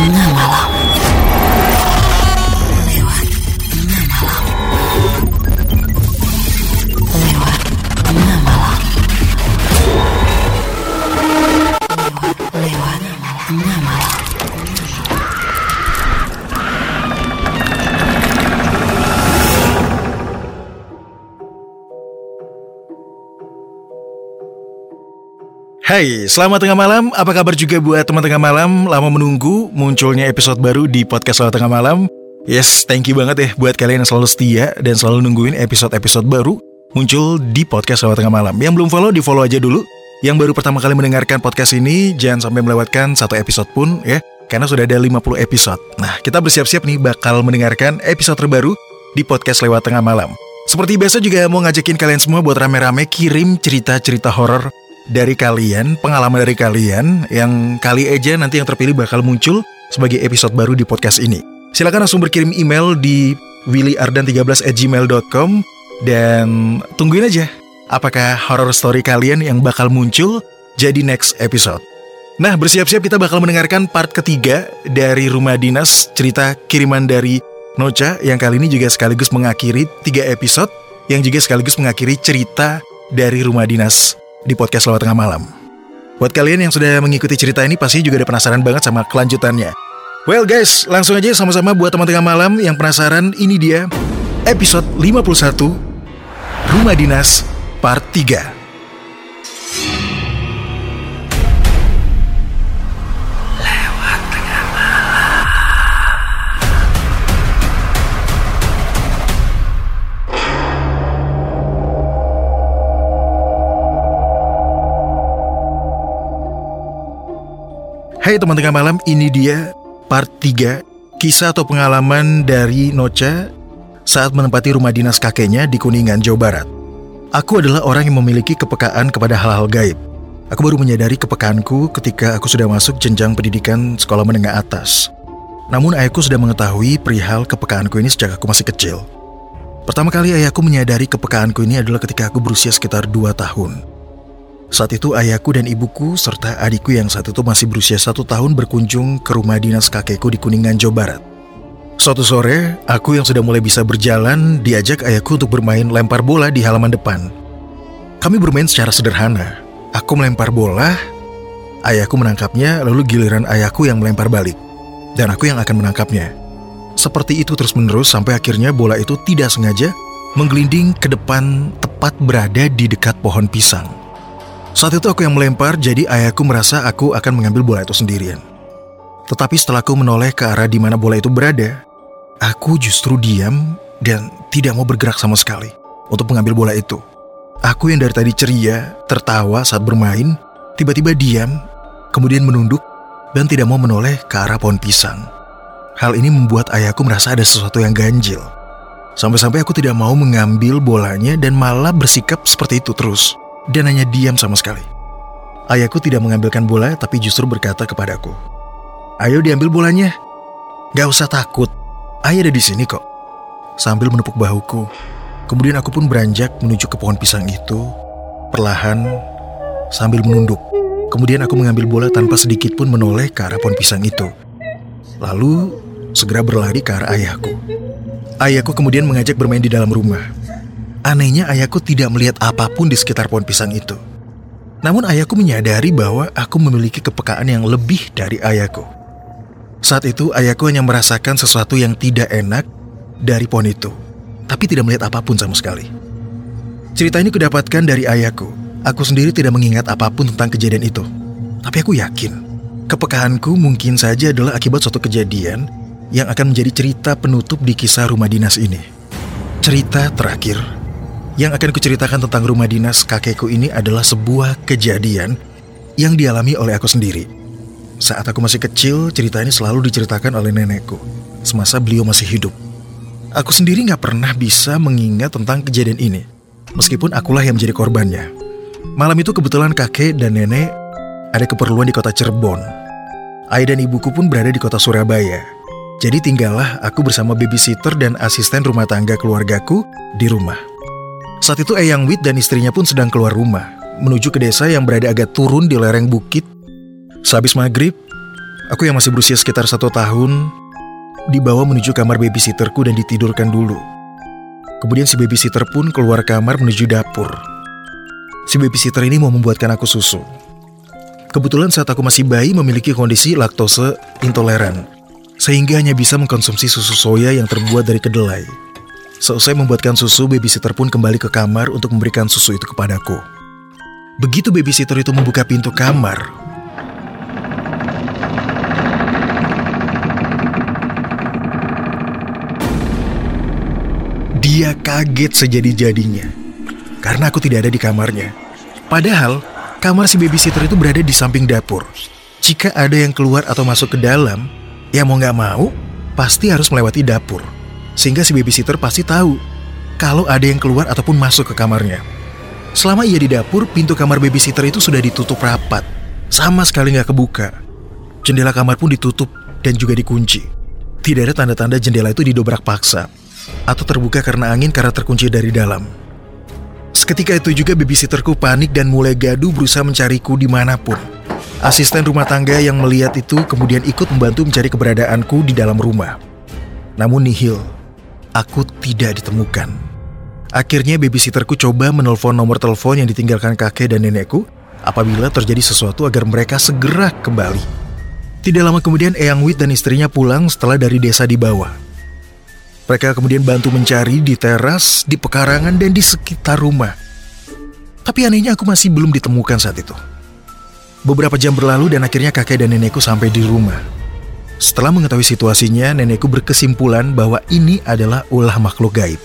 tengah malam. Lewat tengah malam. Lewat Hai, selamat tengah malam. Apa kabar juga buat teman tengah malam? Lama menunggu munculnya episode baru di podcast Selamat Tengah Malam. Yes, thank you banget ya buat kalian yang selalu setia dan selalu nungguin episode-episode baru muncul di podcast Selamat Tengah Malam. Yang belum follow, di follow aja dulu. Yang baru pertama kali mendengarkan podcast ini, jangan sampai melewatkan satu episode pun ya, karena sudah ada 50 episode. Nah, kita bersiap-siap nih bakal mendengarkan episode terbaru di podcast Lewat Tengah Malam. Seperti biasa juga mau ngajakin kalian semua buat rame-rame kirim cerita-cerita horor dari kalian, pengalaman dari kalian yang kali aja nanti yang terpilih bakal muncul sebagai episode baru di podcast ini. Silakan langsung berkirim email di willyardan13@gmail.com dan tungguin aja apakah horror story kalian yang bakal muncul jadi next episode. Nah, bersiap-siap kita bakal mendengarkan part ketiga dari Rumah Dinas cerita kiriman dari Nocha yang kali ini juga sekaligus mengakhiri tiga episode yang juga sekaligus mengakhiri cerita dari Rumah Dinas di podcast Lewat Tengah Malam. Buat kalian yang sudah mengikuti cerita ini pasti juga udah penasaran banget sama kelanjutannya. Well guys, langsung aja sama-sama buat teman tengah malam yang penasaran, ini dia episode 51 Rumah Dinas part 3. Hai teman tengah malam, ini dia part 3 Kisah atau pengalaman dari Nocha saat menempati rumah dinas kakeknya di Kuningan, Jawa Barat. Aku adalah orang yang memiliki kepekaan kepada hal-hal gaib. Aku baru menyadari kepekaanku ketika aku sudah masuk jenjang pendidikan sekolah menengah atas. Namun ayahku sudah mengetahui perihal kepekaanku ini sejak aku masih kecil. Pertama kali ayahku menyadari kepekaanku ini adalah ketika aku berusia sekitar 2 tahun. Saat itu ayahku dan ibuku serta adikku yang saat itu masih berusia satu tahun berkunjung ke rumah dinas kakekku di Kuningan, Jawa Barat. Suatu sore, aku yang sudah mulai bisa berjalan diajak ayahku untuk bermain lempar bola di halaman depan. Kami bermain secara sederhana. Aku melempar bola, ayahku menangkapnya, lalu giliran ayahku yang melempar balik. Dan aku yang akan menangkapnya. Seperti itu terus-menerus sampai akhirnya bola itu tidak sengaja menggelinding ke depan tepat berada di dekat pohon pisang. Saat itu aku yang melempar, jadi ayahku merasa aku akan mengambil bola itu sendirian. Tetapi setelah aku menoleh ke arah di mana bola itu berada, aku justru diam dan tidak mau bergerak sama sekali untuk mengambil bola itu. Aku yang dari tadi ceria, tertawa saat bermain, tiba-tiba diam, kemudian menunduk dan tidak mau menoleh ke arah pohon pisang. Hal ini membuat ayahku merasa ada sesuatu yang ganjil. Sampai-sampai aku tidak mau mengambil bolanya dan malah bersikap seperti itu terus dan hanya diam sama sekali. Ayahku tidak mengambilkan bola tapi justru berkata kepadaku, Ayo diambil bolanya. Gak usah takut, ayah ada di sini kok. Sambil menepuk bahuku, kemudian aku pun beranjak menuju ke pohon pisang itu, perlahan sambil menunduk. Kemudian aku mengambil bola tanpa sedikit pun menoleh ke arah pohon pisang itu. Lalu segera berlari ke arah ayahku. Ayahku kemudian mengajak bermain di dalam rumah. Anehnya ayahku tidak melihat apa pun di sekitar pohon pisang itu. Namun ayahku menyadari bahwa aku memiliki kepekaan yang lebih dari ayahku. Saat itu ayahku hanya merasakan sesuatu yang tidak enak dari pohon itu, tapi tidak melihat apa pun sama sekali. Cerita ini kudapatkan dari ayahku. Aku sendiri tidak mengingat apa pun tentang kejadian itu. Tapi aku yakin, kepekaanku mungkin saja adalah akibat suatu kejadian yang akan menjadi cerita penutup di kisah rumah dinas ini. Cerita terakhir yang akan kuceritakan tentang rumah dinas kakekku ini adalah sebuah kejadian yang dialami oleh aku sendiri. Saat aku masih kecil, cerita ini selalu diceritakan oleh nenekku semasa beliau masih hidup. Aku sendiri nggak pernah bisa mengingat tentang kejadian ini, meskipun akulah yang menjadi korbannya. Malam itu kebetulan kakek dan nenek ada keperluan di kota Cirebon. Ayah dan ibuku pun berada di kota Surabaya. Jadi tinggallah aku bersama babysitter dan asisten rumah tangga keluargaku di rumah. Saat itu Eyang Wit dan istrinya pun sedang keluar rumah, menuju ke desa yang berada agak turun di lereng bukit. Sehabis maghrib, Aku yang masih berusia sekitar satu tahun dibawa menuju kamar babysitterku dan ditidurkan dulu. Kemudian si babysitter pun keluar kamar menuju dapur. Si babysitter ini mau membuatkan aku susu. Kebetulan saat aku masih bayi memiliki kondisi laktose intoleran, sehingga hanya bisa mengkonsumsi susu soya yang terbuat dari kedelai. Selesai membuatkan susu, babysitter pun kembali ke kamar untuk memberikan susu itu kepadaku. Begitu babysitter itu membuka pintu kamar, dia kaget sejadi-jadinya karena aku tidak ada di kamarnya. Padahal kamar si babysitter itu berada di samping dapur. Jika ada yang keluar atau masuk ke dalam, ya mau nggak mau pasti harus melewati dapur. Sehingga si babysitter pasti tahu kalau ada yang keluar ataupun masuk ke kamarnya. Selama ia di dapur, pintu kamar babysitter itu sudah ditutup rapat. Sama sekali nggak kebuka. Jendela kamar pun ditutup dan juga dikunci. Tidak ada tanda-tanda jendela itu didobrak paksa atau terbuka karena angin karena terkunci dari dalam. Seketika itu juga babysitterku panik dan mulai gaduh berusaha mencariku di mana pun. Asisten rumah tangga yang melihat itu kemudian ikut membantu mencari keberadaanku di dalam rumah. Namun nihil, aku tidak ditemukan. Akhirnya babysitterku coba menelpon nomor telepon yang ditinggalkan kakek dan nenekku apabila terjadi sesuatu agar mereka segera kembali. Tidak lama kemudian Eyang Wit dan istrinya pulang setelah dari desa di bawah. Mereka kemudian bantu mencari di teras, di pekarangan, dan di sekitar rumah. Tapi anehnya aku masih belum ditemukan saat itu. Beberapa jam berlalu dan akhirnya kakek dan nenekku sampai di rumah. Setelah mengetahui situasinya, nenekku berkesimpulan bahwa ini adalah ulah makhluk gaib.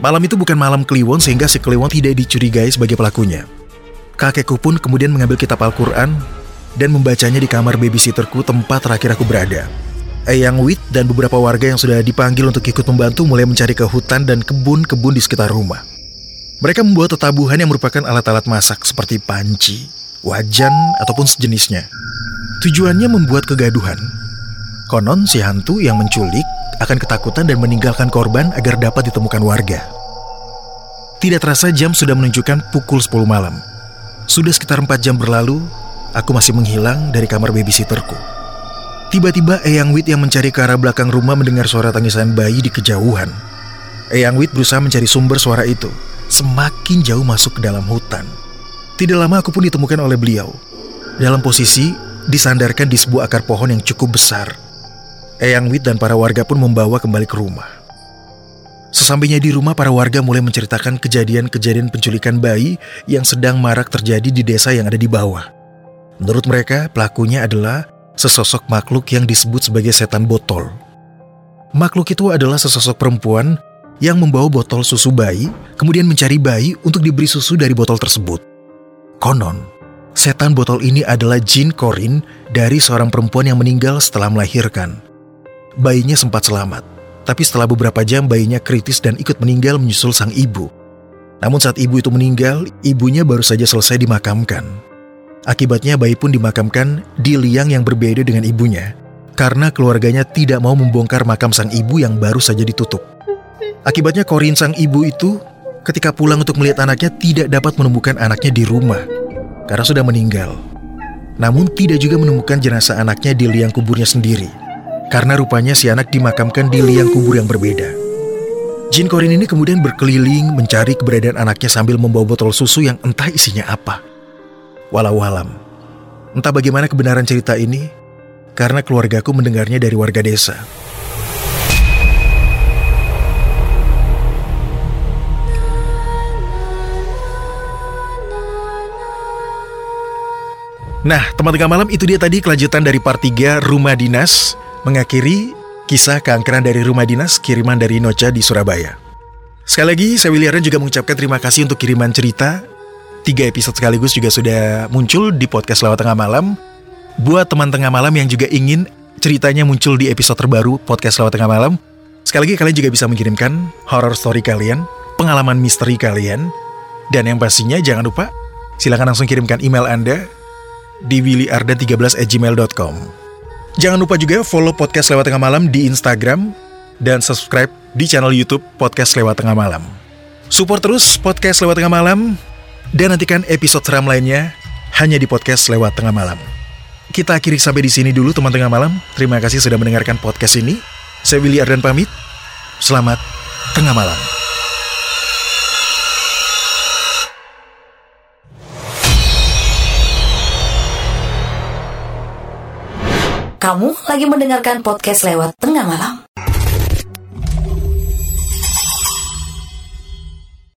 Malam itu bukan malam Kliwon sehingga si Kliwon tidak dicurigai sebagai pelakunya. Kakekku pun kemudian mengambil kitab Al-Quran dan membacanya di kamar babysitterku tempat terakhir aku berada. Eyang Wit dan beberapa warga yang sudah dipanggil untuk ikut membantu mulai mencari ke hutan dan kebun-kebun di sekitar rumah. Mereka membawa tetabuhan yang merupakan alat-alat masak seperti panci, wajan, ataupun sejenisnya. Tujuannya membuat kegaduhan. Konon si hantu yang menculik akan ketakutan dan meninggalkan korban agar dapat ditemukan warga. Tidak terasa jam sudah menunjukkan pukul 10 malam. Sudah sekitar 4 jam berlalu, aku masih menghilang dari kamar babysitterku. Tiba-tiba Eyang Wit yang mencari ke arah belakang rumah mendengar suara tangisan bayi di kejauhan. Eyang Wit berusaha mencari sumber suara itu, semakin jauh masuk ke dalam hutan. Tidak lama aku pun ditemukan oleh beliau. Dalam posisi disandarkan di sebuah akar pohon yang cukup besar. Eyang Wit dan para warga pun membawa kembali ke rumah. Sesampainya di rumah, para warga mulai menceritakan kejadian-kejadian penculikan bayi yang sedang marak terjadi di desa yang ada di bawah. Menurut mereka, pelakunya adalah sesosok makhluk yang disebut sebagai setan botol. Makhluk itu adalah sesosok perempuan yang membawa botol susu bayi, kemudian mencari bayi untuk diberi susu dari botol tersebut. Konon, setan botol ini adalah jin Korin dari seorang perempuan yang meninggal setelah melahirkan. Bayinya sempat selamat, tapi setelah beberapa jam bayinya kritis dan ikut meninggal menyusul sang ibu. Namun saat ibu itu meninggal, ibunya baru saja selesai dimakamkan. Akibatnya bayi pun dimakamkan di liang yang berbeda dengan ibunya karena keluarganya tidak mau membongkar makam sang ibu yang baru saja ditutup. Akibatnya Korin sang ibu itu ketika pulang untuk melihat anaknya tidak dapat menemukan anaknya di rumah karena sudah meninggal. Namun tidak juga menemukan jenazah anaknya di liang kuburnya sendiri karena rupanya si anak dimakamkan di liang kubur yang berbeda. Jin Korin ini kemudian berkeliling mencari keberadaan anaknya sambil membawa botol susu yang entah isinya apa. Walau alam. Entah bagaimana kebenaran cerita ini, karena keluargaku mendengarnya dari warga desa. Nah, teman tengah malam itu dia tadi kelanjutan dari part 3 Rumah Dinas mengakhiri kisah keangkeran dari Rumah Dinas kiriman dari Noca di Surabaya. Sekali lagi, saya William juga mengucapkan terima kasih untuk kiriman cerita tiga episode sekaligus juga sudah muncul di podcast lewat tengah malam. Buat teman tengah malam yang juga ingin ceritanya muncul di episode terbaru podcast lewat tengah malam, sekali lagi kalian juga bisa mengirimkan horror story kalian, pengalaman misteri kalian, dan yang pastinya jangan lupa silahkan langsung kirimkan email Anda di willyarda13@gmail.com. Jangan lupa juga follow podcast lewat tengah malam di Instagram dan subscribe di channel YouTube podcast lewat tengah malam. Support terus podcast lewat tengah malam dan nantikan episode seram lainnya hanya di podcast lewat tengah malam. kita akhiri sampai di sini dulu teman tengah malam. Terima kasih sudah mendengarkan podcast ini. Saya Willy Ardan pamit. Selamat tengah malam. Kamu lagi mendengarkan podcast lewat tengah malam.